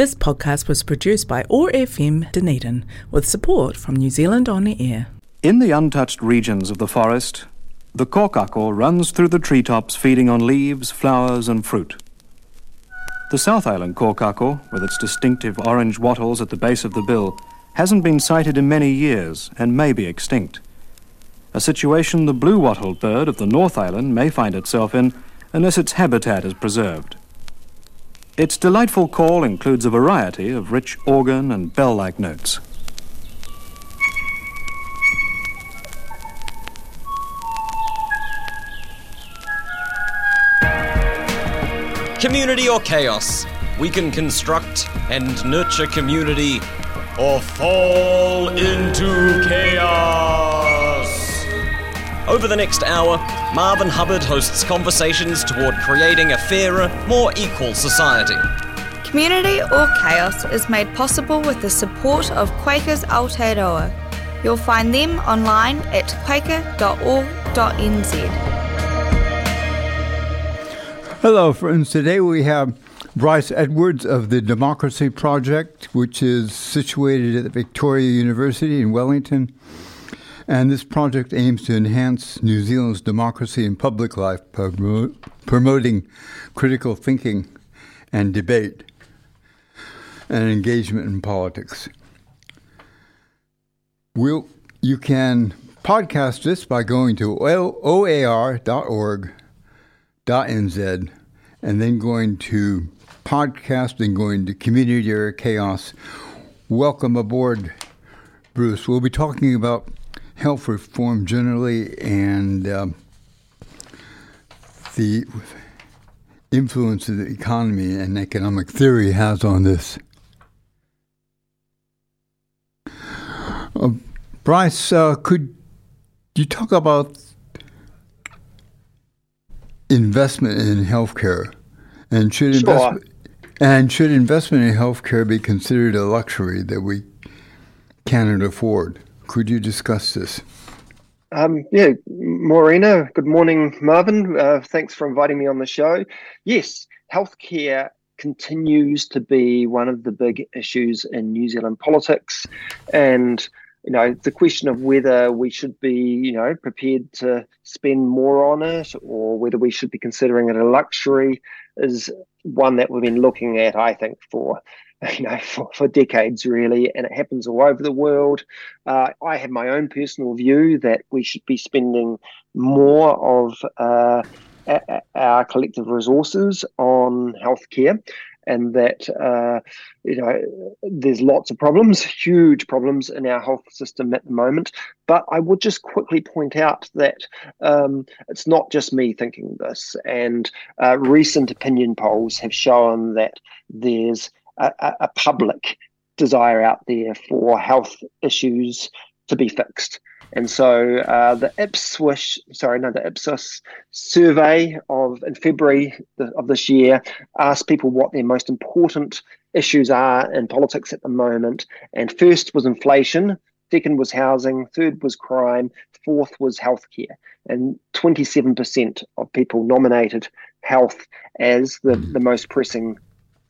This podcast was produced by OAR FM Dunedin with support from New Zealand On Air. In the untouched regions of the forest, the kōkako runs through the treetops feeding on leaves, flowers, and fruit. The South Island kōkako, with its distinctive orange wattles at the base of the bill, hasn't been sighted in many years and may be extinct. A situation the blue wattled bird of the North Island may find itself in unless its habitat is preserved. Its delightful call includes a variety of rich organ and bell like notes. Community or chaos? We can construct and nurture community or fall into chaos. Over the next hour, Marvin Hubbard hosts conversations toward creating a fairer, more equal society. Community or Chaos is made possible with the support of Quakers Aotearoa. You'll find them online at quaker.org.nz. Hello, friends. Today we have Bryce Edwards of the Democracy Project, which is situated at Victoria University in Wellington. And this project aims to enhance New Zealand's democracy and public life, promoting critical thinking and debate and engagement in politics. We'll, you can podcast this by going to oar.org NZ, and then going to podcast and going to community chaos. Welcome aboard, Bryce. We'll be talking about health reform generally and um, the influence of the economy and economic theory has on this. Uh, Bryce, uh, could you talk about investment in healthcare, and should sure. investment and should investment in healthcare be considered a luxury that we cannot afford? Could you discuss this? Um, yeah, Maureen. Good morning, Marvin. Uh, thanks for inviting me on the show. Yes, healthcare continues to be one of the big issues in New Zealand politics, and you know, the question of whether we should be, you know, prepared to spend more on it or whether we should be considering it a luxury is one that we've been looking at, I think, for you know, for, for decades really, and it happens all over the world. Uh, I have my own personal view that we should be spending more of uh, our collective resources on healthcare and that uh, you know there's lots of problems, huge problems in our health system at the moment. But I would just quickly point out that um, it's not just me thinking this, and uh, recent opinion polls have shown that there's a, a public desire out there for health issues to be fixed. And so uh, the Ipswich, sorry, no, the Ipsos survey of in February of this year asked people what their most important issues are in politics at the moment. And first was inflation, second was housing, third was crime, fourth was healthcare. And 27% of people nominated health as the, the most pressing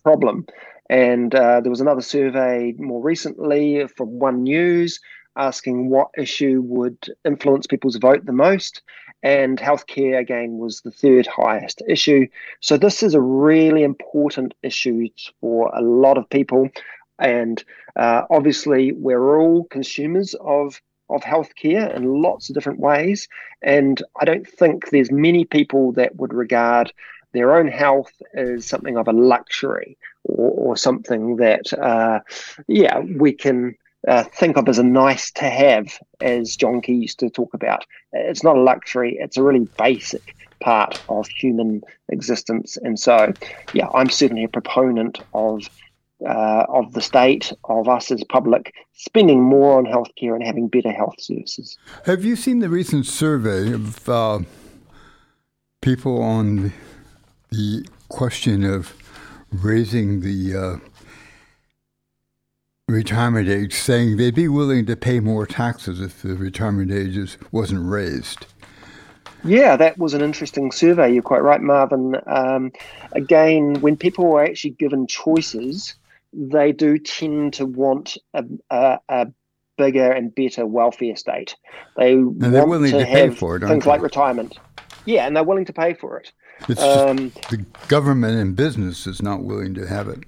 problem. And uh, there was another survey more recently from One News asking what issue would influence people's vote the most. And healthcare, again, was the third highest issue. So, this is a really important issue for a lot of people. And uh, obviously, we're all consumers of of healthcare in lots of different ways. And I don't think there's many people that would regard their own health is something of a luxury or, or something that, uh, yeah, we can uh, think of as a nice to have, as John Key used to talk about. It's not a luxury, it's a really basic part of human existence. And so, yeah, I'm certainly a proponent of. Uh, of the state, of us as public, spending more on healthcare and having better health services. Have you seen the recent survey of uh, people on the question of raising the uh, retirement age, saying they'd be willing to pay more taxes if the retirement age wasn't raised. Yeah, that was an interesting survey. You're quite right, Marvin. Um, again, when people are actually given choices, they do tend to want a, a, a bigger and better welfare state. They and they're want willing to, have for it, things aren't like they? retirement. Yeah, and they're willing to pay for it. It's Um, just the government and business is not willing to have it.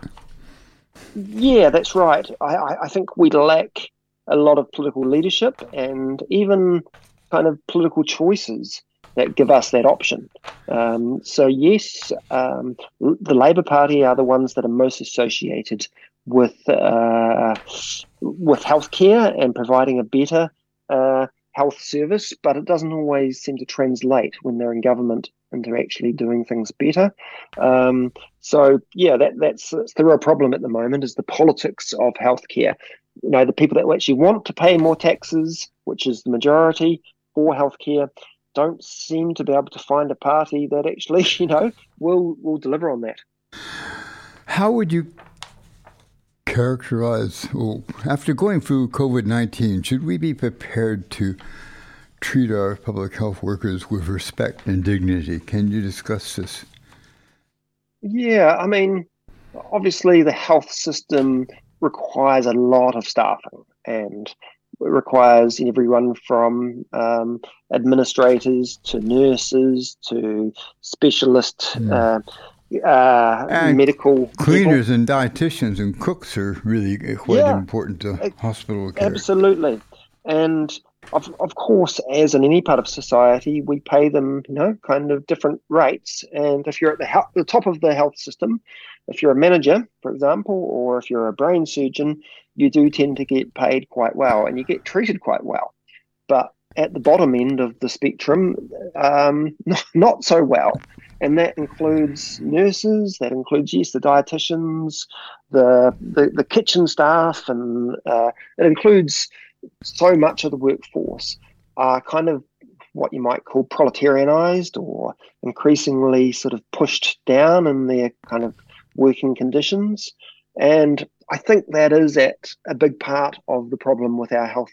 Yeah, that's right. I, I, I think we lack a lot of political leadership and even kind of political choices that give us that option. Um, so yes, um, the Labor Party are the ones that are most associated with uh, with healthcare and providing a better uh, health service, but it doesn't always seem to translate when they're in government into actually doing things better. Um, so yeah, that that's, that's the real problem at the moment is the politics of healthcare. You know, the people that actually want to pay more taxes, which is the majority for healthcare, don't seem to be able to find a party that actually, you know, will will deliver on that. How would you characterize, well, after going through COVID 19, should we be prepared to treat our public health workers with respect and dignity? Can you discuss this? Yeah, I mean, obviously the health system requires a lot of staffing and it requires everyone from um, administrators to nurses to specialist uh, uh, And medical people. Cleaners and dietitians and cooks are really quite Yeah. important to hospital care. Absolutely. And of, of course, as in any part of society, we pay them, you know, kind of different rates. And if you're at the, hel- the top of the health system, if you're a manager, for example, or if you're a brain surgeon, you do tend to get paid quite well and you get treated quite well. But at the bottom end of the spectrum, um, not so well. And that includes nurses, that includes, yes, the dietitians, the, the, the kitchen staff, and uh, it includes so much of the workforce are kind of what you might call proletarianized or increasingly sort of pushed down in their kind of working conditions. And I think that is at a big part of the problem with our health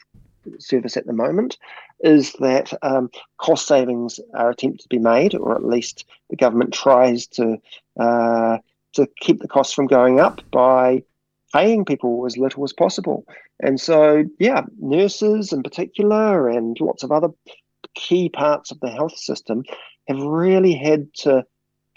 service at the moment is that um, cost savings are attempted to be made, or at least the government tries to uh, to keep the costs from going up by paying people as little as possible. And so, yeah, nurses in particular, and lots of other key parts of the health system have really had to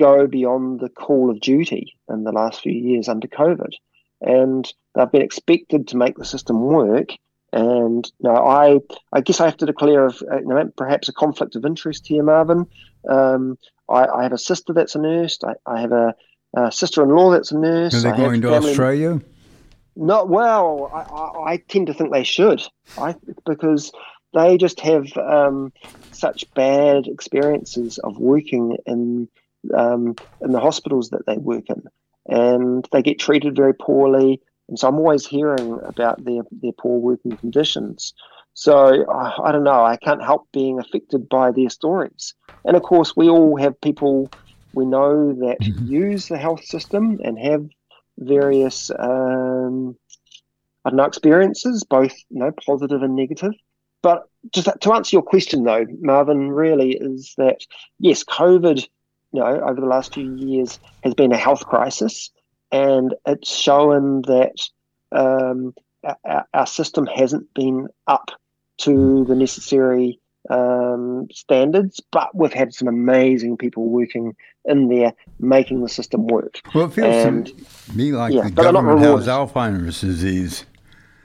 go beyond the call of duty in the last few years under COVID. And they've been expected to make the system work. And you know, I, I guess I have to declare of, you know, perhaps a conflict of interest here, Marvin. Um, I, I have a sister that's a nurse. I, I have a, a sister-in-law that's a nurse. Are they going to Australia? Not well. I, I, I tend to think they should. I because they just have um, such bad experiences of working in um, in the hospitals that they work in, and they get treated very poorly. And so I'm always hearing about their their poor working conditions. So I, I don't know. I can't help being affected by their stories. And of course, we all have people we know that use the health system and have various um, I don't know experiences, both you know positive and negative. But just to answer your question though, Marvin, really is that yes, COVID, you know, over the last few years has been a health crisis, and it's shown that um, our, our system hasn't been up to the necessary um, standards, but we've had some amazing people working in there making the system work. Well, it feels And- to me like yeah, the government has. Alzheimer's disease.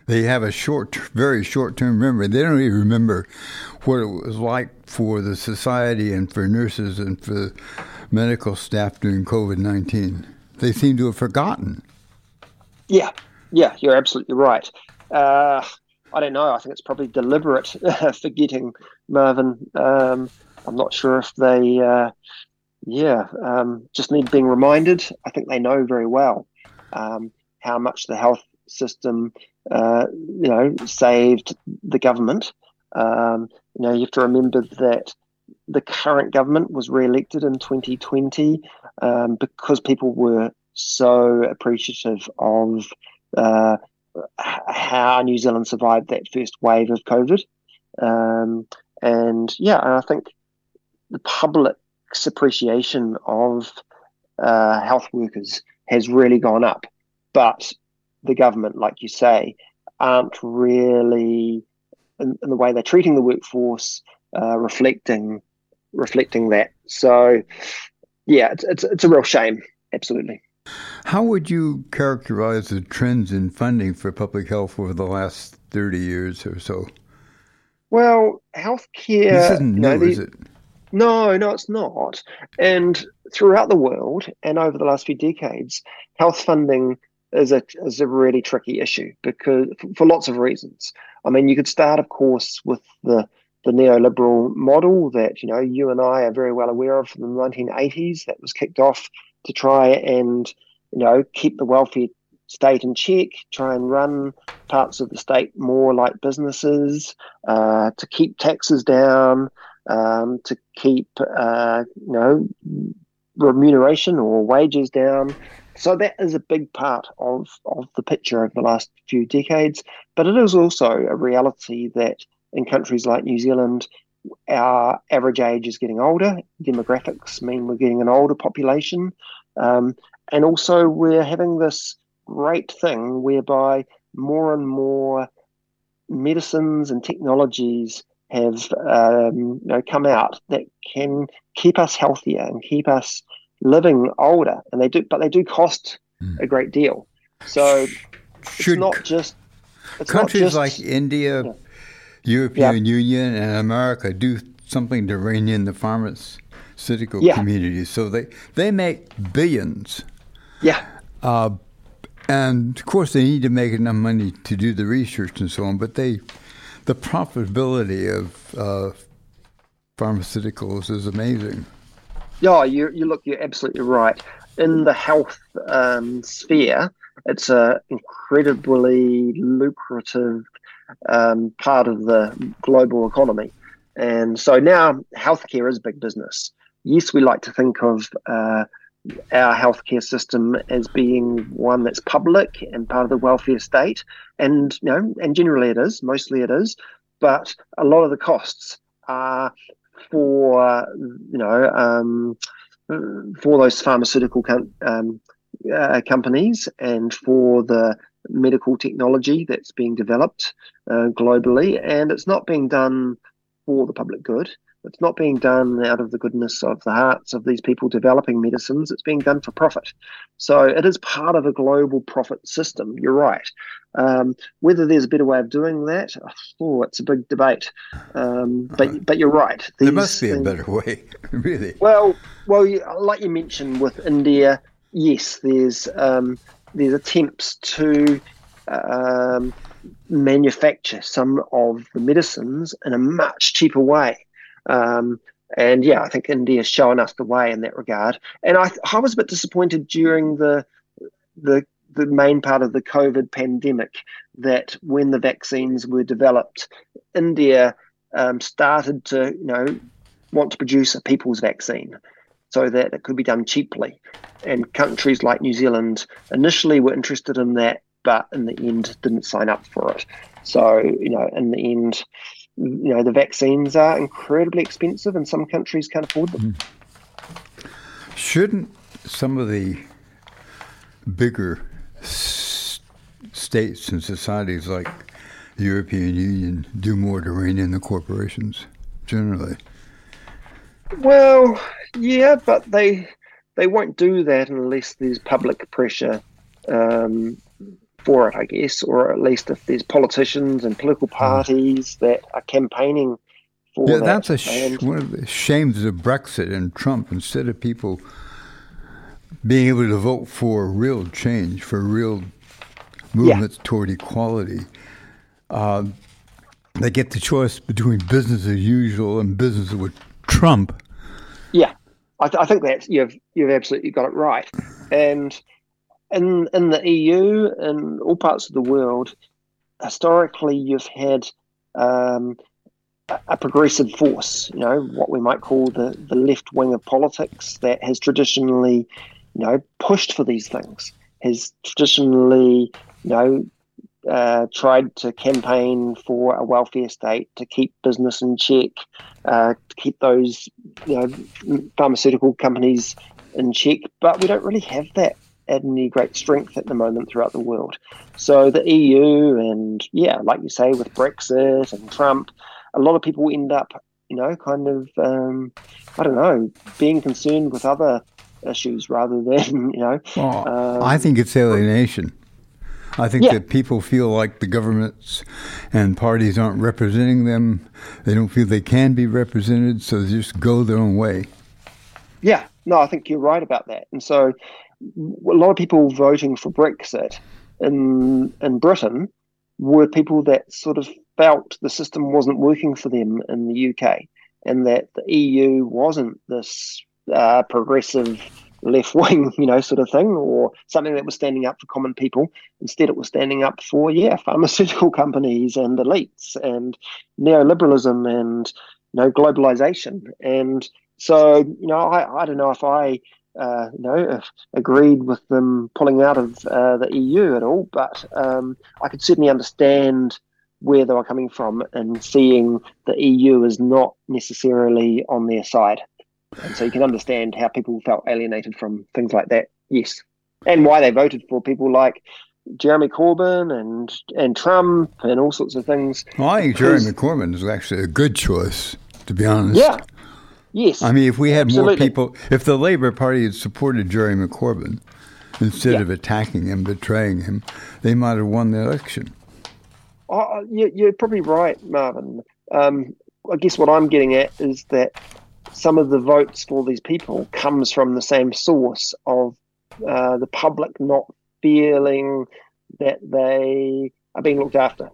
They have a short, very short-term memory. They don't even remember what it was like for the society and for nurses and for medical staff during COVID nineteen. They seem to have forgotten. Yeah, yeah, you're absolutely right. Uh, I don't know. I think it's probably deliberate forgetting Marvin. Um, I'm not sure if they, uh, yeah, um, just need being reminded. I think they know very well um, how much the health system, uh, you know, saved the government. Um, you know, you have to remember that the current government was re-elected in 2020 um, because people were so appreciative of uh, how New Zealand survived that first wave of COVID. Um, and yeah, and I think the public's appreciation of uh, health workers has really gone up. But the government, like you say, aren't really in, in the way they're treating the workforce uh, reflecting reflecting that. So, yeah, it's, it's it's a real shame. Absolutely. How would you characterize the trends in funding for public health over the last thirty years or so? Well, healthcare. This isn't new, you know, is it? No, no, it's not. And throughout the world and over the last few decades, health funding is a is a really tricky issue because for lots of reasons. I mean, you could start, of course, with the the neoliberal model that you know you and I are very well aware of from the 1980s that was kicked off to try and you know keep the welfare state in check, try and run parts of the state more like businesses, uh, to keep taxes down, um, to keep uh, you know remuneration or wages down. So that is a big part of, of the picture over the last few decades. But it is also a reality that in countries like New Zealand, our average age is getting older. Demographics mean we're getting an older population. Um, and also, we're having this great thing whereby more and more medicines and technologies have um, you know, come out that can keep us healthier and keep us living older. And they do, but they do cost mm. a great deal. So Should it's not just it's countries not just, like India, yeah. European yeah. Union, and America do something to rein in the pharmaceutical yeah. community. So they they make billions. Yeah. Uh, and of course, they need to make enough money to do the research and so on. But they, the profitability of uh, pharmaceuticals is amazing. Yeah, you you look, you're absolutely right. In the health um, sphere, it's an incredibly lucrative um, part of the global economy. And so now healthcare is big business. Yes, we like to think of uh, our healthcare system as being one that's public and part of the welfare state, and you know, and generally it is, mostly it is, but a lot of the costs are for you know um, for those pharmaceutical com- um, uh, companies and for the medical technology that's being developed uh, globally, and it's not being done for the public good. It's not being done out of the goodness of the hearts of these people developing medicines. It's being done for profit. So it is part of a global profit system. You're right. Um, whether there's a better way of doing that, oh, it's a big debate. Um, but uh, but you're right. There must be things, a better way, really. Well, well, like you mentioned with India, yes, there's um, there's attempts to um, manufacture some of the medicines in a much cheaper way. Um, and yeah, I think India India's showing us the way in that regard. And I, I was a bit disappointed during the the the main part of the COVID pandemic that when the vaccines were developed, India um, started to you know want to produce a people's vaccine so that it could be done cheaply. And countries like New Zealand initially were interested in that, but in the end didn't sign up for it. So you know, in the end, you know the vaccines are incredibly expensive and some countries can't afford them hmm. shouldn't some of the bigger s- states and societies like the european union do more to rein in the corporations generally well yeah but they they won't do that unless there's public pressure um, for it, I guess, or at least if there's politicians and political parties that are campaigning for yeah, that. that's a sh- one of the shames of Brexit and Trump. Instead of people being able to vote for real change, for real movements yeah. toward equality, uh, they get the choice between business as usual and business with Trump. Yeah, I, th- I think that you've you've absolutely got it right, and in in the EU and all parts of the world, historically you've had um, a progressive force, you know, what we might call the, the left wing of politics that has traditionally, you know, pushed for these things, has traditionally, you know, uh, tried to campaign for a welfare state to keep business in check, uh, to keep those, you know, pharmaceutical companies in check. But we don't really have that at any great strength at the moment throughout the world. So the EU and yeah, like you say, with Brexit and Trump, a lot of people end up, you know, kind of um, I don't know, being concerned with other issues rather than you know. Well, um, I think it's alienation. I think yeah. that people feel like the governments and parties aren't representing them. They don't feel they can be represented, so they just go their own way. Yeah, no, I think you're right about that. And so, a lot of people voting for Brexit in in Britain were people that sort of felt the system wasn't working for them in the UK, and that the EU wasn't this uh, progressive left wing, you know, sort of thing, or something that was standing up for common people. Instead, it was standing up for, yeah, pharmaceutical companies and elites and neoliberalism and, you know, globalization. And so, you know, I, I don't know if I, uh, you know, agreed with them pulling out of uh, the EU at all, but um, I could certainly understand where they were coming from and seeing the EU as not necessarily on their side. And so you can understand how people felt alienated from things like that. Yes. And why they voted for people like Jeremy Corbyn and and Trump and all sorts of things. Well, I think Jeremy Corbyn is actually a good choice, to be honest. Yeah. Yes. I mean, if we had Absolutely. more people, if the Labour Party had supported Jeremy Corbyn instead yeah. of attacking him, betraying him, they might have won the election. Oh, you're probably right, Marvin. Um, I guess what I'm getting at is that some of the votes for these people comes from the same source of uh, the public not feeling that they are being looked after.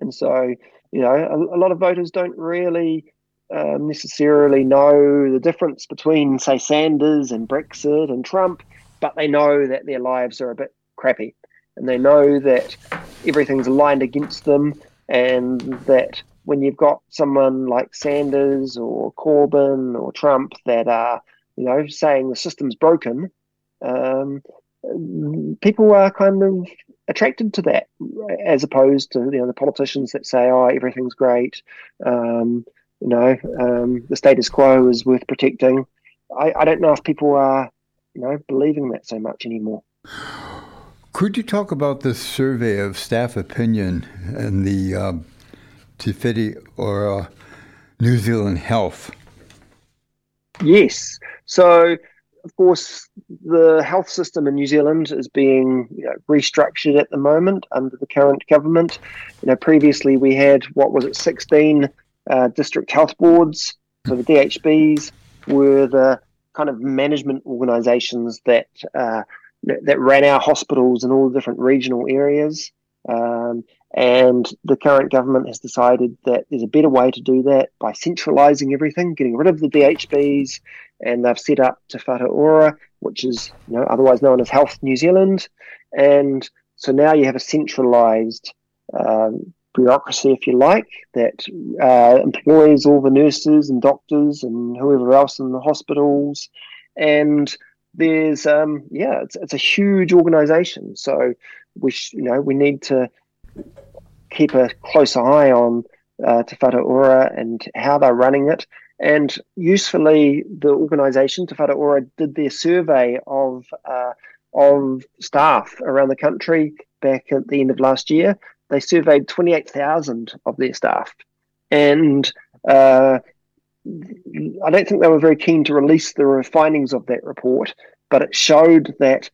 And so, you know, a, a lot of voters don't really uh, necessarily know the difference between, say, Sanders and Brexit and Trump, but they know that their lives are a bit crappy. And they know that everything's aligned against them and that when you've got someone like Sanders or Corbyn or Trump that are, you know, saying the system's broken, um, people are kind of attracted to that, as opposed to you know the politicians that say, "Oh, everything's great," um, you know, um, the status quo is worth protecting. I, I don't know if people are, you know, believing that so much anymore. Could you talk about this survey of staff opinion and the uh, Te Whatu Ora New Zealand Health? Yes. So, of course, the health system in New Zealand is being you know, restructured at the moment under the current government. You know, previously we had what was it, sixteen uh, district health boards. So the DHBs were the kind of management organisations that uh, that ran our hospitals in all the different regional areas. Um, and the current government has decided that there's a better way to do that by centralising everything, getting rid of the DHBs, and they've set up Te Whatu Ora, which is you know otherwise known as Health New Zealand, and so now you have a centralised um, bureaucracy, if you like, that uh, employs all the nurses and doctors and whoever else in the hospitals, and there's um, yeah, it's, it's a huge organisation. So we sh- you know we need to keep a close eye on uh, Te Whatu Ora and how they're running it. And usefully, the organisation Te Whatu Ora did their survey of uh, of staff around the country back at the end of last year. They surveyed 28,000 of their staff. And uh, I don't think they were very keen to release the findings of that report, but it showed that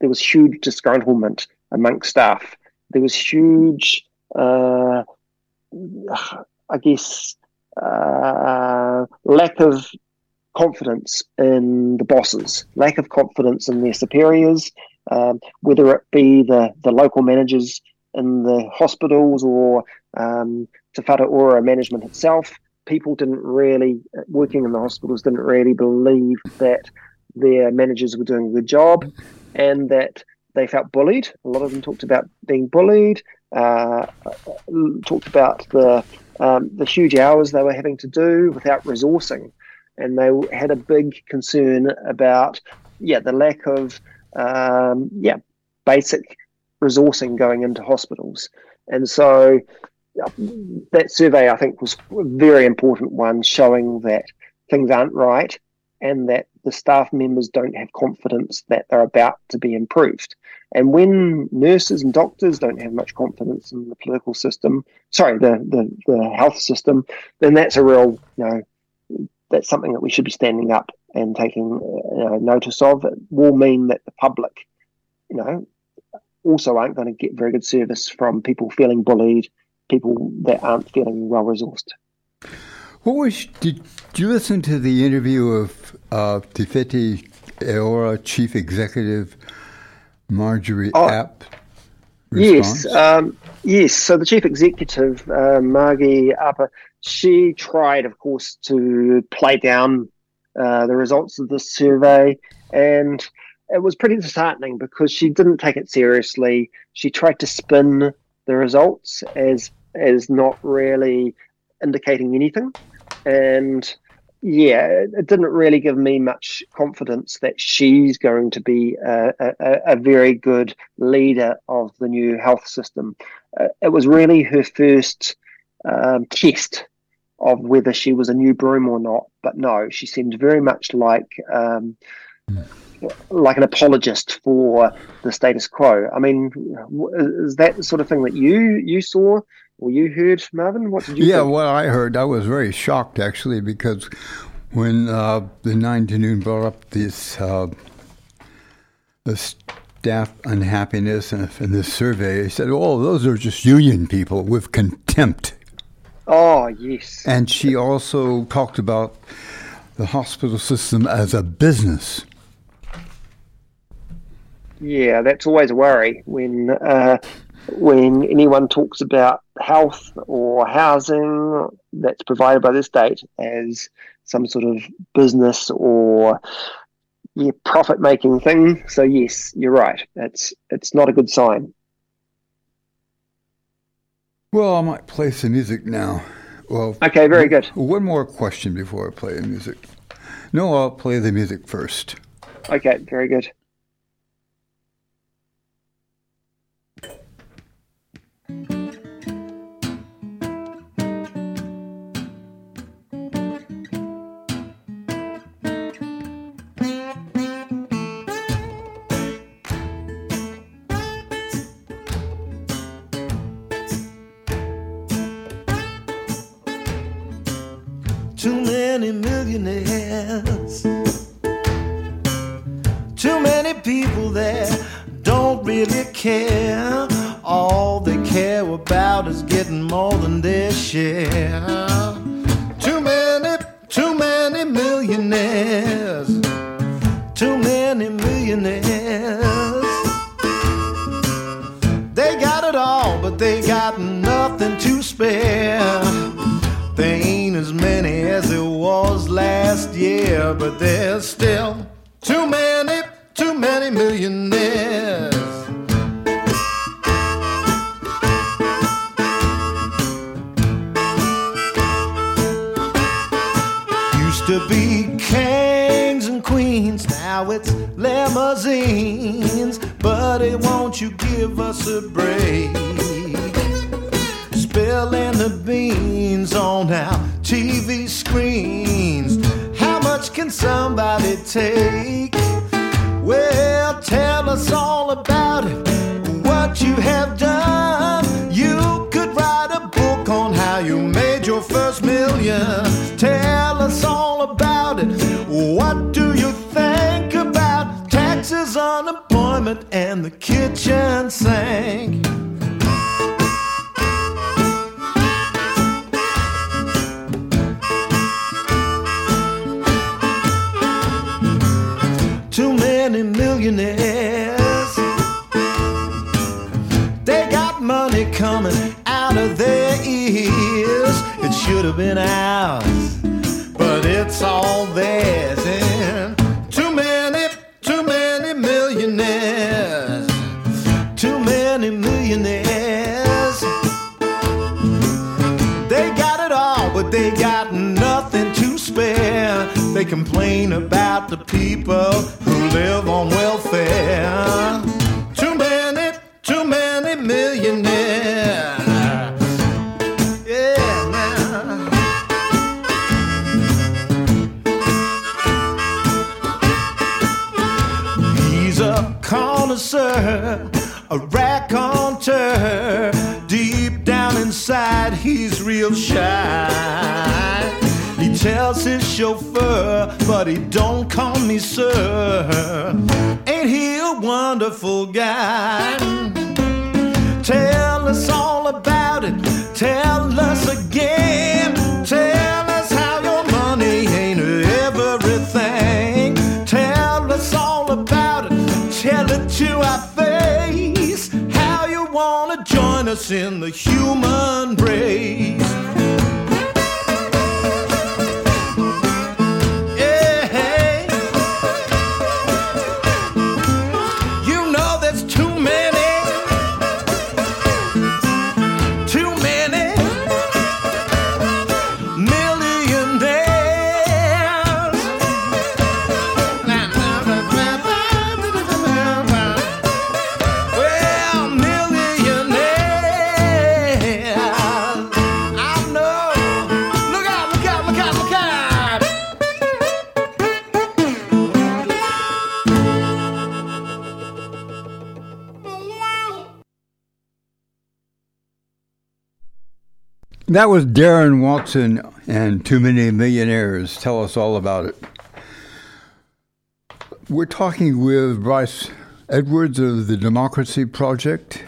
there was huge disgruntlement amongst staff. There was huge uh, I guess, uh, lack of confidence in the bosses, lack of confidence in their superiors, um, whether it be the, the local managers in the hospitals or um, Te Whatu Ora management itself. People didn't really, working in the hospitals, didn't really believe that their managers were doing a good job and that they felt bullied. A lot of them talked about being bullied uh, talked about the um, the huge hours they were having to do without resourcing, and they had a big concern about yeah the lack of um, yeah basic resourcing going into hospitals, and so that survey I think was a very important one, showing that things aren't right, and that the staff members don't have confidence that they're about to be improved. And when nurses and doctors don't have much confidence in the political system, sorry, the, the, the health system, then that's a real, you know, that's something that we should be standing up and taking uh, notice of. It will mean that the public, you know, also aren't going to get very good service from people feeling bullied, people that aren't feeling well resourced. What was did you listen to the interview of uh, Te Whatu Ora Chief Executive Marjorie oh, App? Response? Yes, um, yes. So the chief executive, uh, Margie she tried, of course, to play down uh, the results of this survey, and it was pretty disheartening because she didn't take it seriously. She tried to spin the results as as not really indicating anything, and yeah, it didn't really give me much confidence that she's going to be a, a, a very good leader of the new health system. Uh, it was really her first um, test of whether she was a new broom or not. But no, she seemed very much like um, like an apologist for the status quo. I mean, is that the sort of thing that you you saw or you heard, Marvin? What did you? Yeah, think? what I heard, I was very shocked actually because when uh, the nine to noon brought up this uh, the staff unhappiness and, in this survey, they said, "Oh, those are just union people with contempt." Oh, yes. And she also talked about the hospital system as a business. Yeah, that's always a worry when uh, when anyone talks about health or housing that's provided by the state as some sort of business or yeah, profit making thing. So yes, you're right. It's it's not a good sign. Well, I might play some music now. Well, okay, very good. One more question before I play the music. No, I'll play the music first. Okay, very good. Too many people there don't really care. All they care about is getting more than their share. Too many, too many millionaires. They complain about the people who live on welfare. Too many, too many millionaires. he's a connoisseur, a raconteur. Deep down inside, he's real shy. Tells his chauffeur, but he don't call me sir. Ain't he a wonderful guy? Tell us all about it. Tell us again. Tell us how your money ain't everything. Tell us all about it. Tell it to our face. How you wanna join us in the human race. That was Darren Watson and Too Many Millionaires. Tell us all about it. We're talking with Bryce Edwards of the Democracy Project,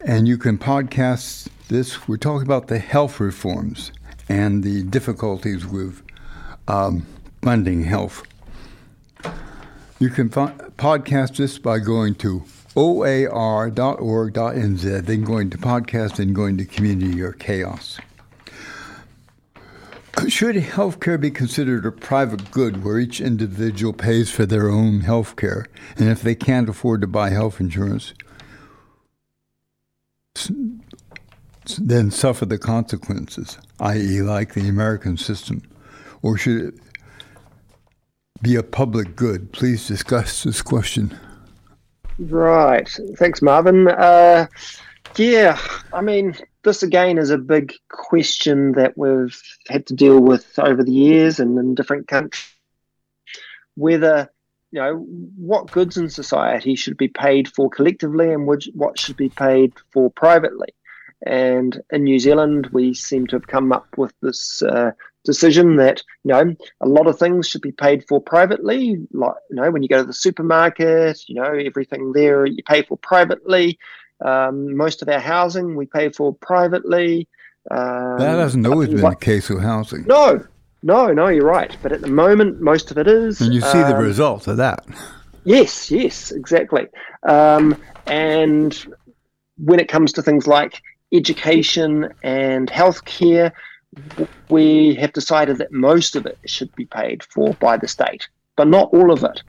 and you can podcast this. We're talking about the health reforms and the difficulties with um, funding health. You can podcast this by going to oar.org.nz, then going to podcast, and going to community or chaos. Should healthcare be considered a private good where each individual pays for their own health care? And if they can't afford to buy health insurance, then suffer the consequences, i.e., like the American system? Or should it be a public good? Please discuss this question. Right. Thanks, Marvin. Uh, yeah, I mean, this again is a big question that we've had to deal with over the years and in different countries. Whether, you know, what goods in society should be paid for collectively and what should be paid for privately. And in New Zealand, we seem to have come up with this uh, decision that you know a lot of things should be paid for privately. Like you know, when you go to the supermarket, you know everything there you pay for privately. Um, most of our housing we pay for privately. Um, That hasn't always been like- the case with housing. No, no, no. You're right. But at the moment, most of it is. And you see the Um, results of that. Yes, yes, exactly. Um, and when it comes to things like education and healthcare, we have decided that most of it should be paid for by the state, but not all of it.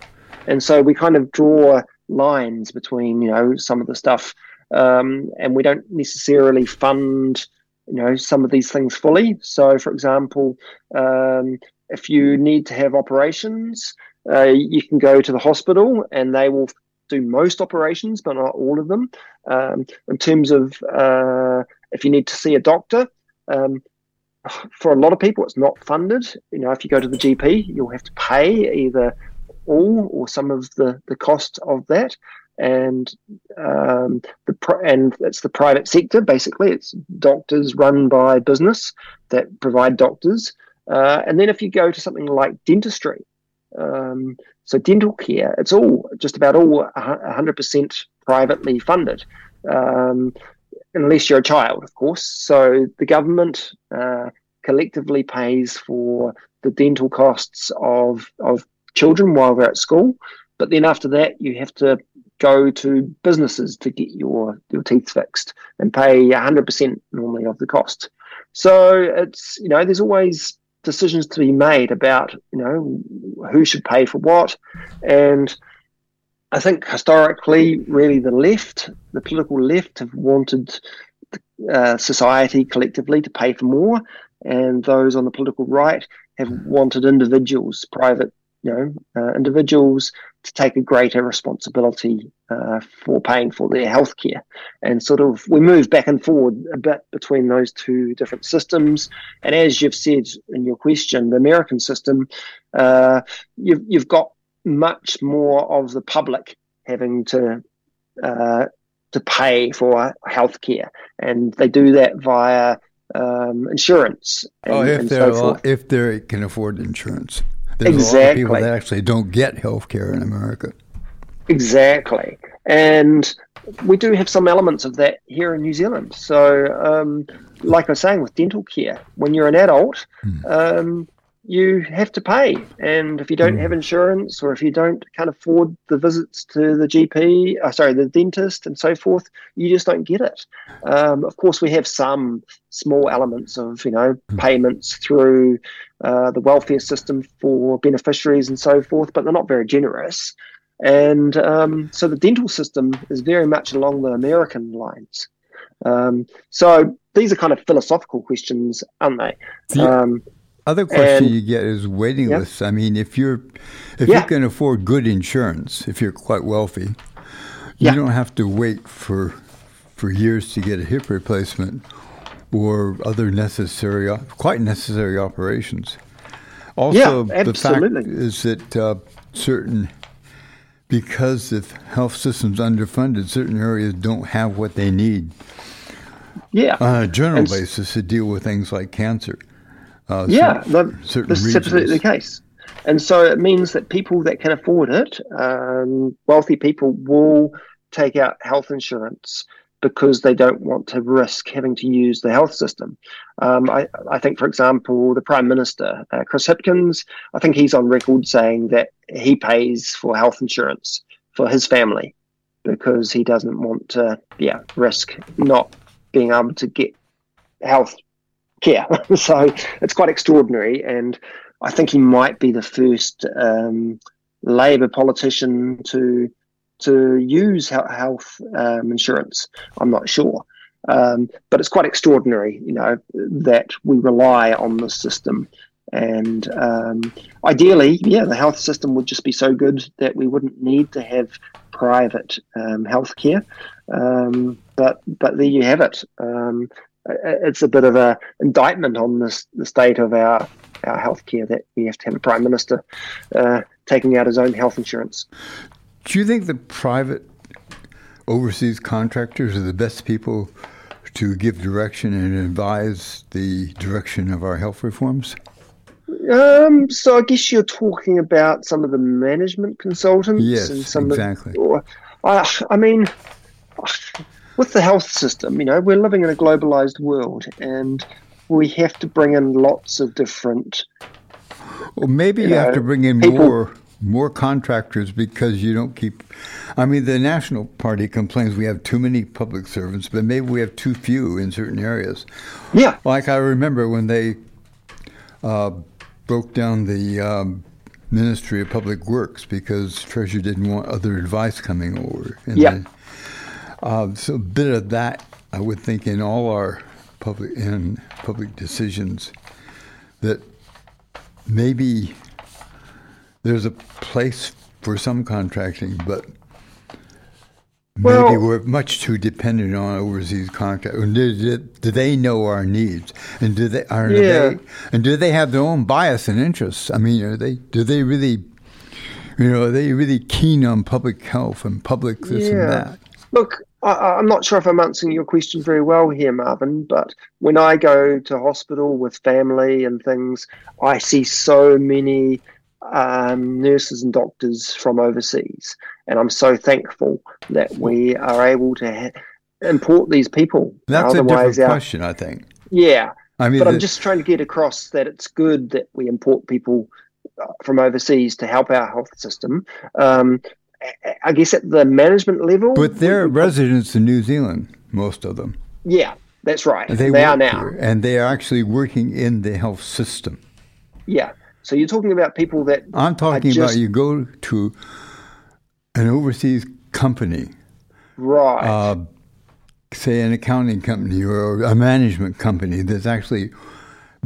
And so we kind of draw lines between, you know, some of the stuff, um, and we don't necessarily fund, you know, some of these things fully. So, for example, um, if you need to have operations, uh, you can go to the hospital and they will do most operations, but not all of them. Um, in terms of uh, if you need to see a doctor, um, for a lot of people, it's not funded. You know, if you go to the GP, you'll have to pay either all or some of the, the cost of that. And um, the and it's the private sector basically. It's doctors run by business that provide doctors. Uh, and then if you go to something like dentistry, um, so dental care, it's all just about all 100% privately funded, um, unless you're a child, of course. So the government uh, collectively pays for the dental costs of of children while they're at school, but then after that you have to go to businesses to get your your teeth fixed and pay 100% normally of the cost. So it's you know there's always decisions to be made about you know who should pay for what and i think historically really the left the political left have wanted uh, society collectively to pay for more and those on the political right have wanted individuals private you know uh, individuals to take a greater responsibility uh, for paying for their healthcare. And sort of we move back and forward a bit between those two different systems. And as you've said in your question, the American system, uh, you've, you've got much more of the public having to uh, to pay for healthcare, and they do that via um, insurance. And, oh, if they're so if they can afford insurance. There's a lot of Exactly. people that actually don't get health care in America. Exactly. And we do have some elements of that here in New Zealand. So, um, like I was saying with dental care, when you're an adult, um, you have to pay. And if you don't have insurance or if you don't can't afford the visits to the GP, uh, sorry, the dentist and so forth, you just don't get it. Um, of course, we have some small elements of, you know, payments through uh, the welfare system for beneficiaries and so forth, but they're not very generous. And um, so the dental system is very much along the American lines. Um, so these are kind of philosophical questions, aren't they? Other question And- you get is waiting Yeah. lists. I mean, if you're if Yeah. you can afford good insurance, if you're quite wealthy, you don't have to wait for for years to get a hip replacement or other necessary, quite necessary operations. Also, Yeah, the fact is that uh, certain because the health system's underfunded, certain areas don't have what they need yeah. on a general And basis to deal with things like cancer. Uh, yeah, certain- certain this is absolutely the case. And so it means that people that can afford it, um, wealthy people, will take out health insurance because they don't want to risk having to use the health system. Um, I, I think, for example, the Prime Minister, uh, Chris Hipkins, I think he's on record saying that he pays for health insurance for his family because he doesn't want to, yeah, risk not being able to get health care. so it's quite extraordinary. And I think he might be the first um, Labour politician to to use health um, insurance. I'm not sure. Um, but it's quite extraordinary, you know, that we rely on the system. And um, ideally, yeah, the health system would just be so good that we wouldn't need to have private um, health care. Um, but but there you have it. Um, it's a bit of a indictment on this, the state of our our healthcare that we have to have a prime minister uh, taking out his own health insurance. Do you think the private overseas contractors are the best people to give direction and advise the direction of our health reforms? Um, so I guess you're talking about some of the management consultants Yes, and some exactly. Of, or, I, I mean, with the health system, you know, we're living in a globalized world, and we have to bring in lots of different. Well, maybe you, You have to bring in people- more more contractors because you don't keep. I mean, the National Party complains we have too many public servants, but maybe we have too few in certain areas. Yeah, Like I remember when they uh, broke down the um, Ministry of Public Works because Treasury didn't want other advice coming over. And Yeah. then, uh, so a bit of that, I would think, in all our public in public decisions, that maybe there's a place for some contracting, but maybe Well- we're much too dependent on overseas contract. Do, do, do they know our needs? And do they are Yeah. they and do they have their own bias and interests? I mean, are they do they really you know, are they really keen on public health and public this and that? Look, I, I'm not sure if I'm answering your question very well here, Marvin, but when I go to hospital with family and things, I see so many um, nurses and doctors from overseas. And I'm so thankful that we are able to ha- import these people. That's a different Otherwise, our- question, I think. Yeah. I mean, But I'm just trying to get across that it's good that we import people uh, from overseas to help our health system. Um, I- guess at the management level, but they're residents in New Zealand, most of them. yeah, that's right. They, They, are now. here, and they are actually working in the health system. Yeah. So you're talking about people that I'm talking just- about you go to an overseas company, right. uh, say an accounting company or a management company that's actually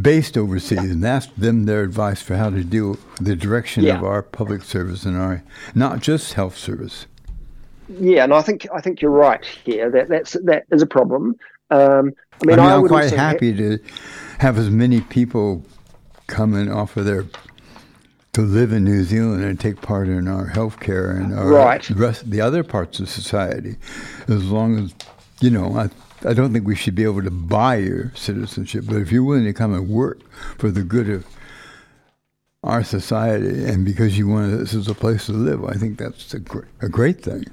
based overseas, and asked them their advice for how to deal with the direction Yeah. of our public service and our not just health service. yeah, and I think I think you're right here. That that's that is a problem. Um, I mean, I, I'm would quite also ha- happy to have as many people come and offer their to live in New Zealand and take part in our healthcare and our Right. the rest the other parts of society, as long as you know. I, I don't think we should be able to buy your citizenship, but if you're willing to come and work for the good of our society and because you want this is a place to live, I think that's a great, a great thing.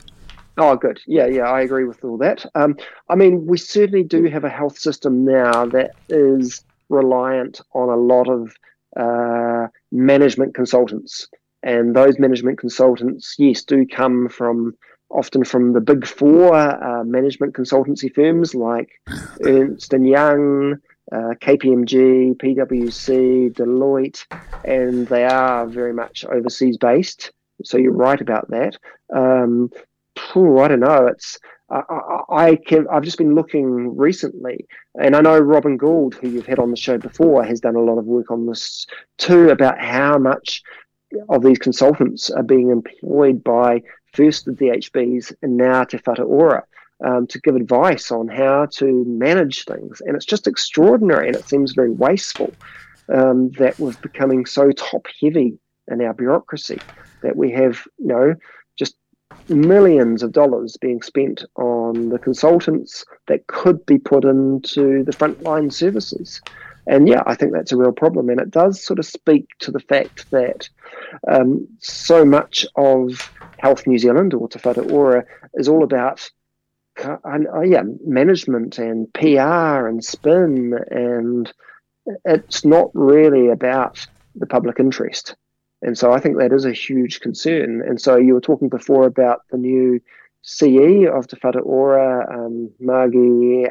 Oh, good. Yeah, yeah, I agree with all that. Um, I mean, we certainly do have a health system now that is reliant on a lot of uh, management consultants, and those management consultants, yes, do come from often from the big four uh, management consultancy firms like Ernst and Young, uh, KPMG, PwC, Deloitte, and they are very much overseas based. So you're right about that. Um, phew, I don't know. It's I, I, I can. I've just been looking recently, and I know Robin Gould, who you've had on the show before, has done a lot of work on this too about how much of these consultants are being employed by first the DHBs and now Te Whatu Ora um, to give advice on how to manage things, and it's just extraordinary, and it seems very wasteful um, that we're becoming so top heavy in our bureaucracy that we have, you know, just millions of dollars being spent on the consultants that could be put into the frontline services. And yeah, I think that's a real problem. And it does sort of speak to the fact that um, so much of Health New Zealand or Te Whatu Ora is all about uh, yeah, management and PR and spin, and it's not really about the public interest. And so I think that is a huge concern. And so you were talking before about the new CE of Te Whatu Ora, um, Margie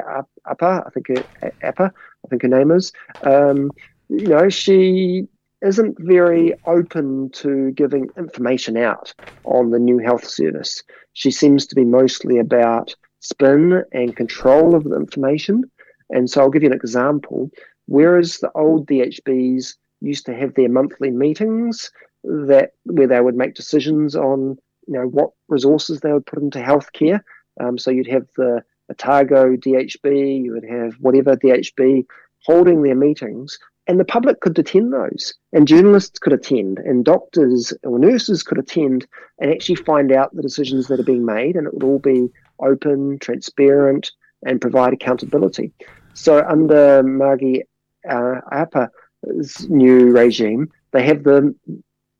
Apa, I think Apa, I think her name is. Um, you know, she isn't very open to giving information out on the new health service. She seems to be mostly about spin and control of the information. And so I'll give you an example. Whereas the old DHBs used to have their monthly meetings that where they would make decisions on you know what resources they would put into healthcare. Um, so you'd have the Otago DHB, you would have whatever DHB holding their meetings, and the public could attend those, and journalists could attend, and doctors or nurses could attend, and actually find out the decisions that are being made, and it would all be open, transparent, and provide accountability. So under Margie uh, Apa's new regime, they have the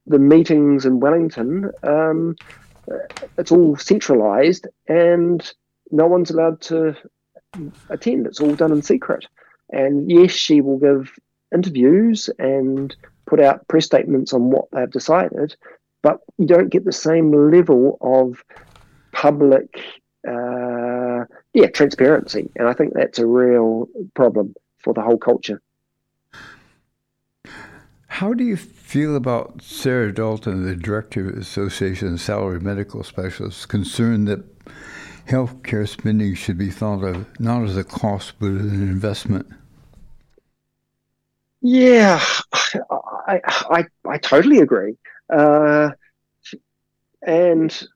the meetings in Wellington. Um, it's all centralised, and no one's allowed to attend. It's all done in secret. And yes, she will give interviews and put out press statements on what they've decided, but you don't get the same level of public, uh, yeah, transparency. And I think that's a real problem for the whole culture. How do you feel about Sarah Dalton, the director of the Association of Salaried Medical Specialists, concerned that healthcare spending should be thought of not as a cost but as an investment? Yeah, I I, I totally agree. Uh, and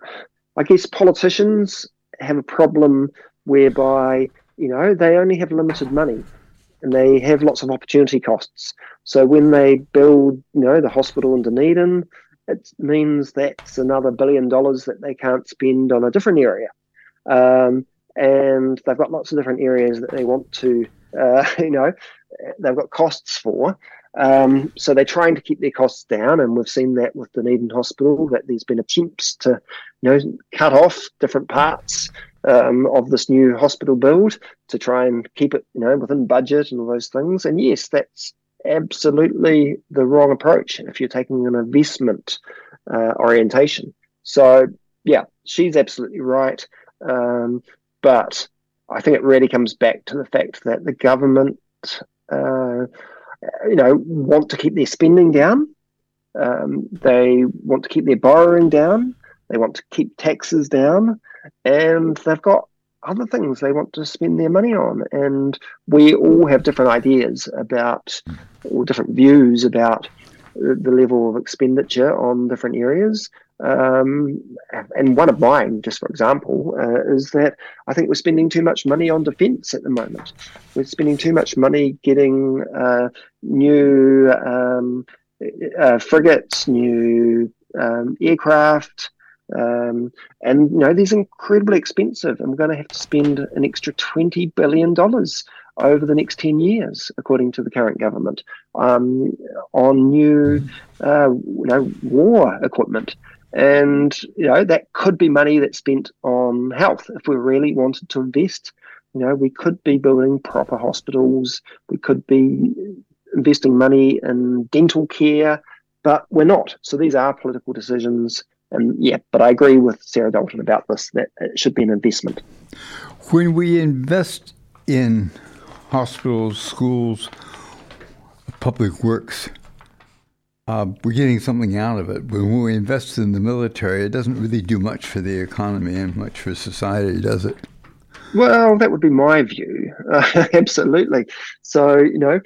I guess politicians have a problem whereby you know they only have limited money and they have lots of opportunity costs. So when they build, you know, the hospital in Dunedin, it means that's another billion dollars that they can't spend on a different area. Um, and they've got lots of different areas that they want to, uh, you know, they've got costs for. Um, so they're trying to keep their costs down, and we've seen that with Dunedin Hospital that there's been attempts to, you know, cut off different parts um, of this new hospital build to try and keep it, you know, within budget and all those things. And yes, that's absolutely the wrong approach if you're taking an investment uh, orientation. So yeah, she's absolutely right. Um, but I think it really comes back to the fact that the government, uh, you know, want to keep their spending down. Um, they want to keep their borrowing down. They want to keep taxes down, and they've got other things they want to spend their money on. And we all have different ideas about, or different views about the level of expenditure on different areas. Um, and one of mine, just for example, uh, is that I think we're spending too much money on defence at the moment. We're spending too much money getting uh, new um, uh, frigates, new um, aircraft, um, and you know these are incredibly expensive. And we're going to have to spend an extra twenty billion dollars over the next ten years, according to the current government, um, on new, uh, you know, war equipment. And you know that could be money that's spent on health if we really wanted to invest. You know, we could be building proper hospitals. We could be investing money in dental care, but we're not. So these are political decisions. And yeah, but I agree with Sarah Dalton about this that it should be an investment. When we invest in hospitals, schools, public works, uh, we're getting something out of it. When we invest in the military, it doesn't really do much for the economy and much for society, does it? Well, that would be my view. Uh, absolutely. So, you know,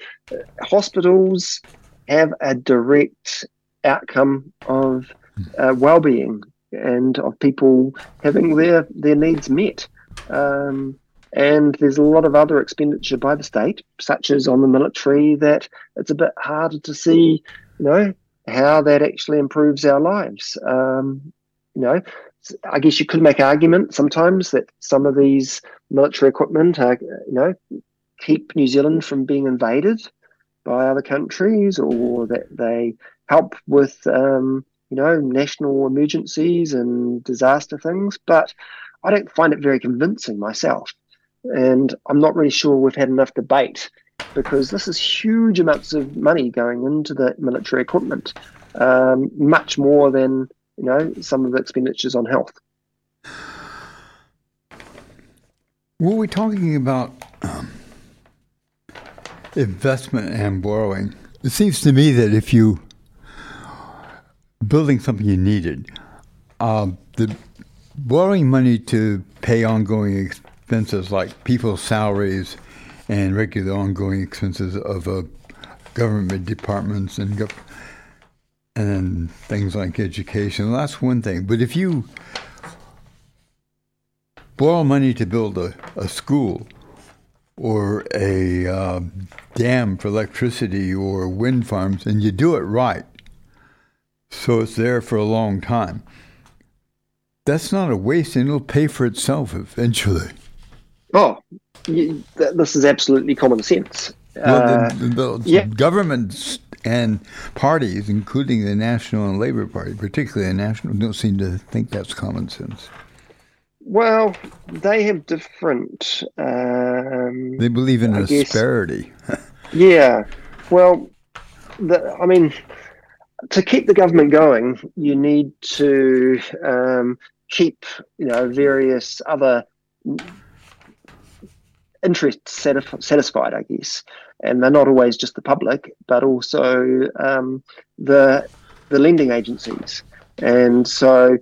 hospitals have a direct outcome of uh, well-being and of people having their their needs met. Um, and there's a lot of other expenditure by the state, such as on the military, that it's a bit harder to see you know, how that actually improves our lives. Um, you know, I guess you could make argument sometimes that some of these military equipment are, you know, keep New Zealand from being invaded by other countries, or that they help with, um, you know, national emergencies and disaster things. But I don't find it very convincing myself, and I'm not really sure we've had enough debate because this is huge amounts of money going into the military equipment, um, much more than you know some of the expenditures on health. Were we talking about um, investment and borrowing? It seems to me that if you building something you needed, uh, the borrowing money to pay ongoing expenses like people's salaries and regular ongoing expenses of uh, government departments and gov- and things like education. Well, that's one thing. But if you borrow money to build a, a school or a uh, dam for electricity or wind farms, and you do it right, so it's there for a long time, that's not a waste and it'll pay for itself eventually. Oh, this is absolutely common sense. Well, uh, the, the yeah. governments and parties, including the National and Labour Party, particularly the National, don't seem to think that's common sense. Well, they have different. Um, they believe in I asperity. yeah. Well, the, I mean, to keep the government going, you need to um, keep, you know, various other interests satisfied, I guess. And they're not always just the public, but also um, the the lending agencies. And so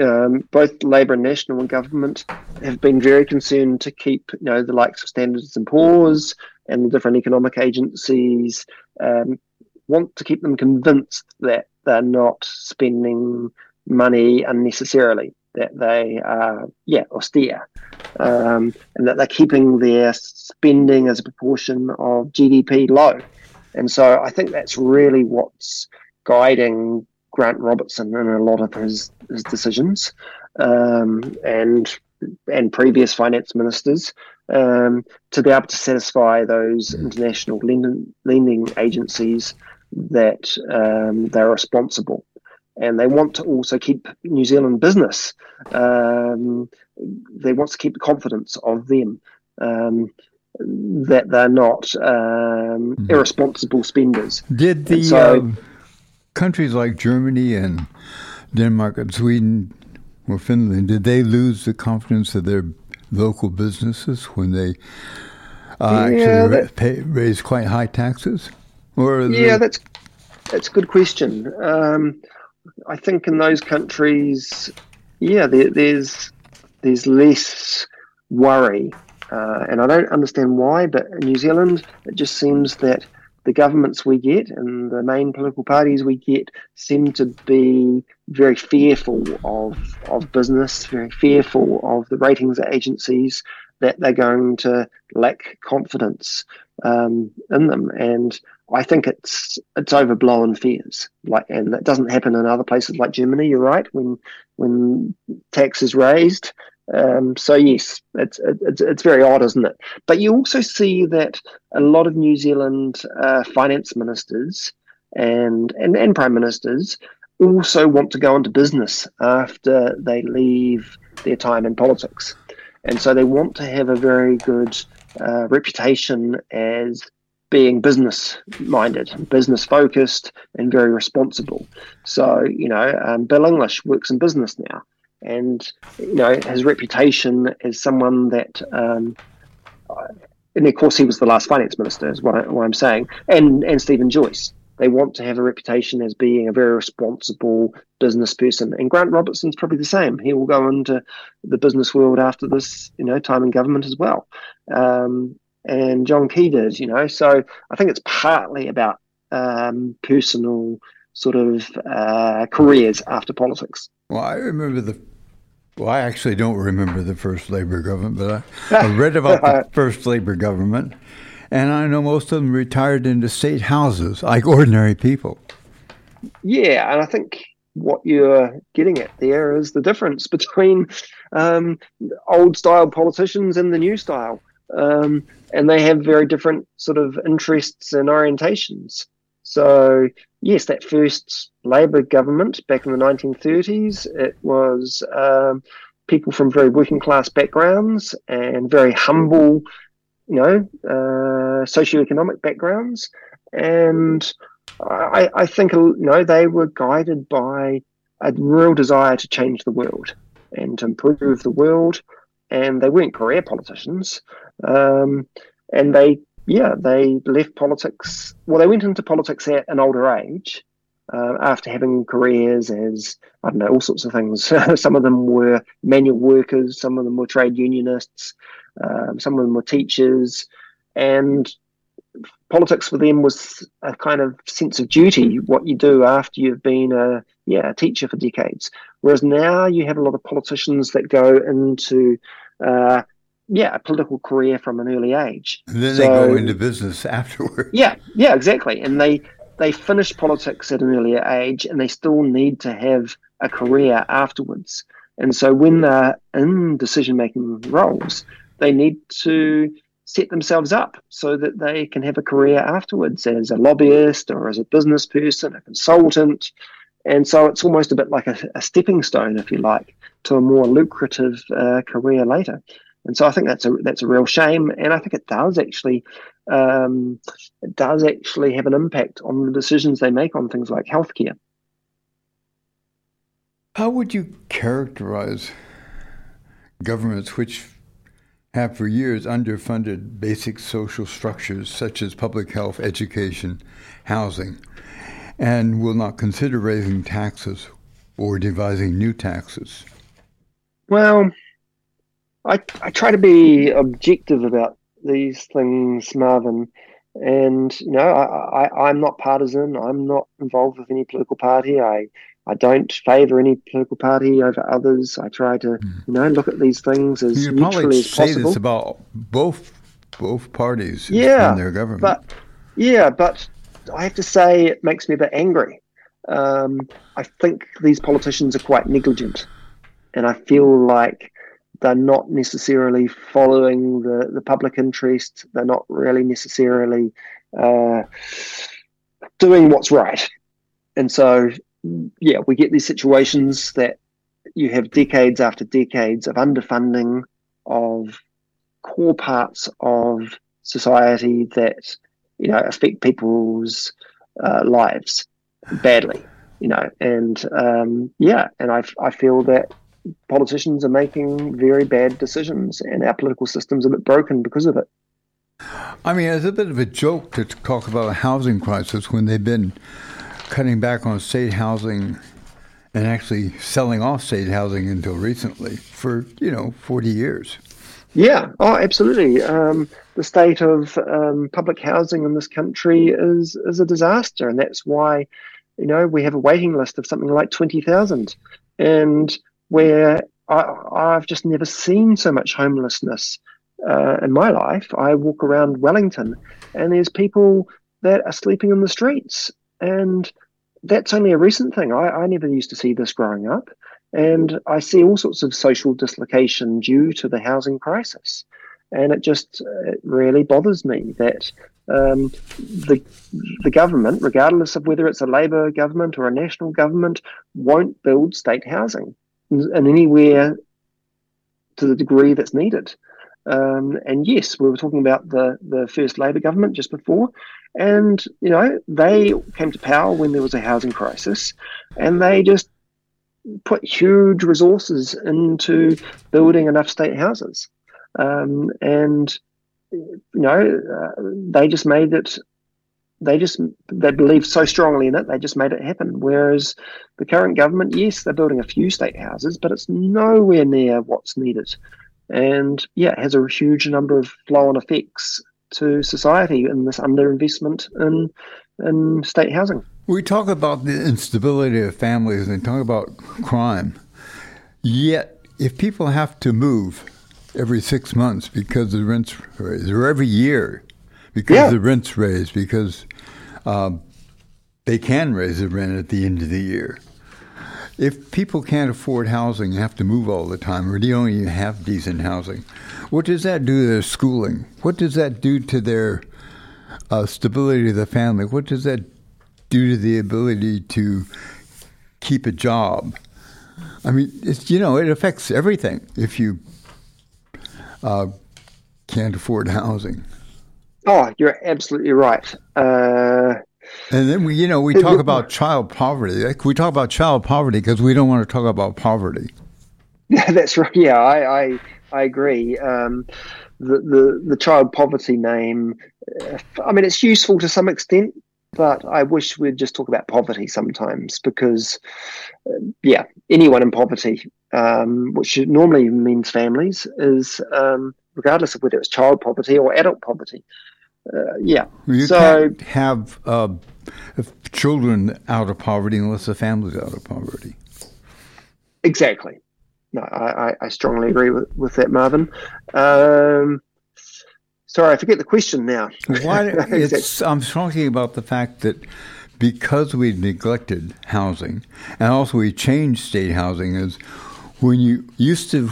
um, both Labor and National and government have been very concerned to keep, you know, the likes of Standards and Poor's and the different economic agencies um, want to keep them convinced that they're not spending money unnecessarily that they are, yeah, austere, um, and that they're keeping their spending as a proportion of GDP low. And so I think that's really what's guiding Grant Robertson in a lot of his, his decisions, um, and and previous finance ministers um, to be able to satisfy those international lending, lending agencies that um, they're responsible and they want to also keep New Zealand business. Um, they want to keep the confidence of them um, that they're not um, mm-hmm. irresponsible spenders. Did the so, um, countries like Germany and Denmark and Sweden or Finland did they lose the confidence of their local businesses when they uh, yeah, actually that, pay, raise quite high taxes? Or yeah, that's that's a good question. Um, I think in those countries, yeah, there, there's there's less worry, uh, and I don't understand why. But in New Zealand, it just seems that the governments we get and the main political parties we get seem to be very fearful of of business, very fearful of the ratings agencies that they're going to lack confidence. Um, in them, and I think it's it's overblown fears. Like, and that doesn't happen in other places like Germany. You're right when when tax is raised. Um, so yes, it's, it's it's very odd, isn't it? But you also see that a lot of New Zealand uh, finance ministers and, and and prime ministers also want to go into business after they leave their time in politics, and so they want to have a very good uh, reputation as being business minded, business focused, and very responsible. So, you know, um, Bill English works in business now, and you know his reputation as someone that, um, and of course, he was the last finance minister, is what, I, I'm saying, and and Steven Joyce. They want to have a reputation as being a very responsible business person, and Grant Robertson's probably the same. He will go into the business world after this, you know, time in government as well. Um, and John Key did, you know. So I think it's partly about um, personal sort of uh, careers after politics. Well, I remember the. Well, I actually don't remember the first Labor government, but I, I read about the first Labor government, and I know most of them retired into state houses like ordinary people. Yeah, and I think what you're getting at there is the difference between um, old style politicians and the new style. Um, and they have very different sort of interests and orientations. So, yes, that first Labour government back in the 1930s, it was um, people from very working class backgrounds and very humble, you know, uh, socioeconomic backgrounds. And I, I think, you know, they were guided by a real desire to change the world and to improve the world. And they weren't career politicians. Um, and they, yeah, they left politics. Well, they went into politics at an older age uh, after having careers as, I don't know, all sorts of things. some of them were manual workers, some of them were trade unionists, um, some of them were teachers. And politics for them was a kind of sense of duty, what you do after you've been a yeah a teacher for decades. Whereas now you have a lot of politicians that go into uh, yeah, a political career from an early age. And then so, they go into business afterwards. Yeah, yeah, exactly. And they they finish politics at an earlier age, and they still need to have a career afterwards. And so when they're in decision making roles, they need to set themselves up so that they can have a career afterwards as a lobbyist or as a business person, a consultant. And so it's almost a bit like a, a stepping stone, if you like, to a more lucrative uh, career later. And so I think that's a that's a real shame, and I think it does actually um, it does actually have an impact on the decisions they make on things like healthcare. How would you characterize governments which have for years underfunded basic social structures such as public health, education, housing, and will not consider raising taxes or devising new taxes? Well, I, I try to be objective about these things, Marvin. And you know, I, I I'm not partisan. I'm not involved with any political party. I I don't favour any political party over others. I try to hmm. you know look at these things as you neutrally as say possible. this about both both parties yeah, in their government. But yeah, but I have to say it makes me a bit angry. Um, I think these politicians are quite negligent, and I feel like they're not necessarily following the, the public interest. They're not really necessarily uh, doing what's right. And so, yeah, we get these situations that you have decades after decades of underfunding of core parts of society that you know affect people's uh, lives badly you know and um, yeah and I, I feel that politicians are making very bad decisions, and our political system's a bit broken because of it. I mean, it's a bit of a joke to talk about a housing crisis when they've been cutting back on state housing and actually selling off state housing until recently for, you know, 40 years. Yeah, oh, absolutely. Um, the state of um, public housing in this country is is a disaster, and that's why, you know, we have a waiting list of something like twenty thousand, and where I, have just never seen so much homelessness uh, in my life, I walk around Wellington and there's people that are sleeping in the streets. And that's only a recent thing. I, I never used to see this growing up. And I see all sorts of social dislocation due to the housing crisis. And it just it really bothers me that um, the the government, regardless of whether it's a Labor government or a national government, won't build state housing in anywhere to the degree that's needed. Um, and yes, we were talking about the the first Labor government just before, and you know they came to power when there was a housing crisis, and they just put huge resources into building enough state houses, um, and you know uh, they just made it. They just they believed so strongly in it. They just made it happen. Whereas the current government, yes, they're building a few state houses, but it's nowhere near what's needed and yeah, it has a huge number of flow-on effects to society in this underinvestment in in state housing. We talk about the instability of families and talk about crime. Yet, if people have to move every six months because the rent's raised, or every year because yeah. the rent's raised, because um, they can raise the rent at the end of the year, if people can't afford housing and have to move all the time, or don't even have decent housing, what does that do to their schooling? What does that do to their uh, stability of the family? What does that do to the ability to keep a job? I mean, it's you know, it affects everything if you uh, can't afford housing. Oh, you're absolutely right. Uh, and then we, you know, we talk about child poverty. We talk about child poverty because we don't want to talk about poverty. Yeah, that's right. Yeah, I I, I agree. Um, the, the the child poverty name. Uh, I mean, it's useful to some extent, but I wish we'd just talk about poverty sometimes because, uh, yeah, anyone in poverty, um, which normally means families, is um, regardless of whether it's child poverty or adult poverty uh, yeah. You so, can't have uh, children out of poverty unless the family's out of poverty. Exactly. No, I, I strongly agree with, with that, Marvin. Um, sorry, I forget the question now. Why, exactly. I'm talking about the fact that because we neglected housing, and also we changed state housing, is when you used to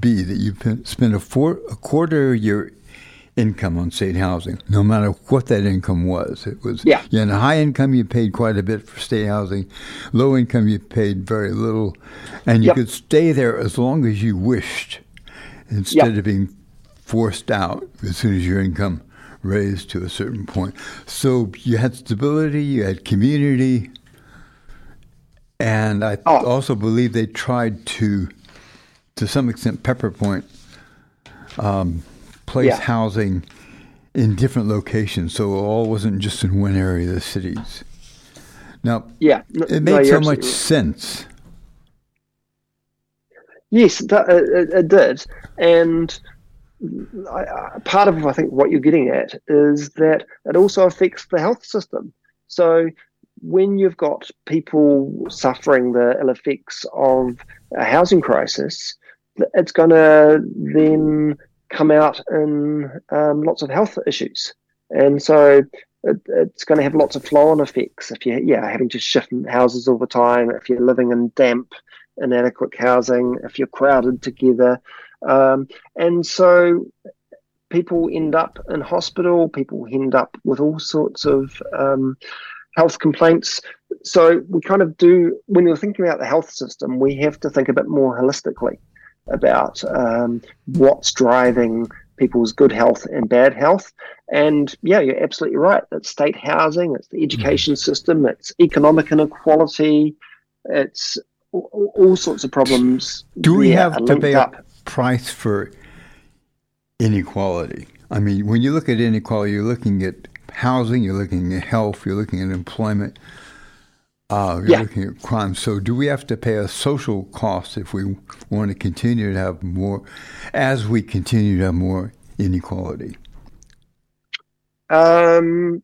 be that you spend a, four, a quarter of your income on state housing, no matter what that income was. It was yeah. You had a high income, you paid quite a bit for state housing. Low income, you paid very little, and you yep. could stay there as long as you wished, instead yep. of being forced out as soon as your income raised to a certain point. So you had stability, you had community, and I oh. also believe they tried to, to some extent, pepper point. Um, place yeah. housing in different locations, so it all wasn't just in one area of the cities. Now, yeah, it made no, so much right. sense. Yes, that, it, it, did, and I, part of I think what you're getting at is that it also affects the health system. So when you've got people suffering the ill effects of a housing crisis, it's going to then come out in um, lots of health issues. And so it, it's going to have lots of flow-on effects if you're yeah, having to shift houses all the time, if you're living in damp, inadequate housing, if you're crowded together. Um, and so people end up in hospital, people end up with all sorts of um, health complaints. So we kind of do, when we're thinking about the health system, we have to think a bit more holistically about um, what's driving people's good health and bad health. And yeah, you're absolutely right. It's state housing, it's the education mm-hmm. system, it's economic inequality, it's all, all sorts of problems. Do we have to pay up. a price for inequality? I mean, when you look at inequality, you're looking at housing, you're looking at health, you're looking at employment. Uh, you're yeah. looking at crime. So, do we have to pay a social cost if we want to continue to have more, as we continue to have more inequality? Um,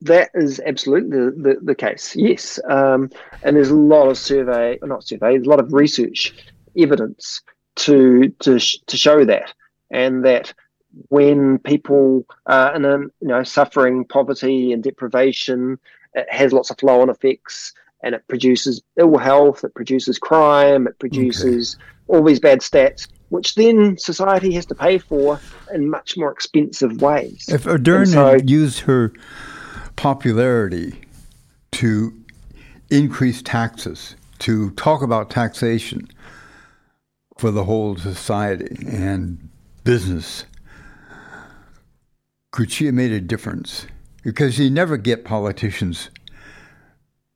that is absolutely the, the, the case, yes. Um, and there's a lot of survey, not survey, there's a lot of research evidence to to to show that. and that when people are in a, you know suffering poverty and deprivation, it has lots of flow-on effects, and it produces ill health, it produces crime, it produces all these bad stats, which then society has to pay for in much more expensive ways. If Ardern so- had used her popularity to increase taxes, to talk about taxation for the whole society and business, could she have made a difference? Because you never get politicians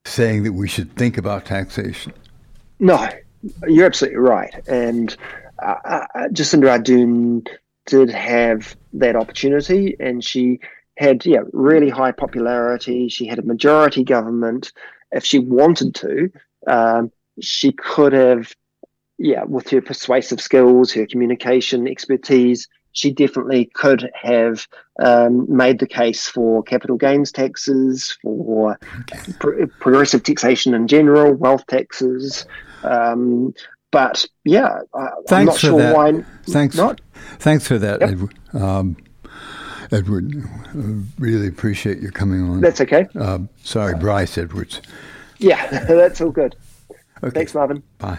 saying that we should think about taxation. No, you're absolutely right. And uh, uh, Jacinda Ardern did have that opportunity, and she had yeah really high popularity. She had a majority government. If she wanted to, um, she could have yeah with her persuasive skills, her communication expertise. She definitely could have um, made the case for capital gains taxes, for pro- progressive taxation in general, wealth taxes. Um, but yeah, I, I'm Thanks not for sure that. why Thanks. not. Thanks for that, Yep. Edward. Um, Edward, uh, really appreciate you coming on. That's okay. Um, sorry, Bryce Edwards. Yeah, that's all good. Okay. Thanks, Marvin. Bye.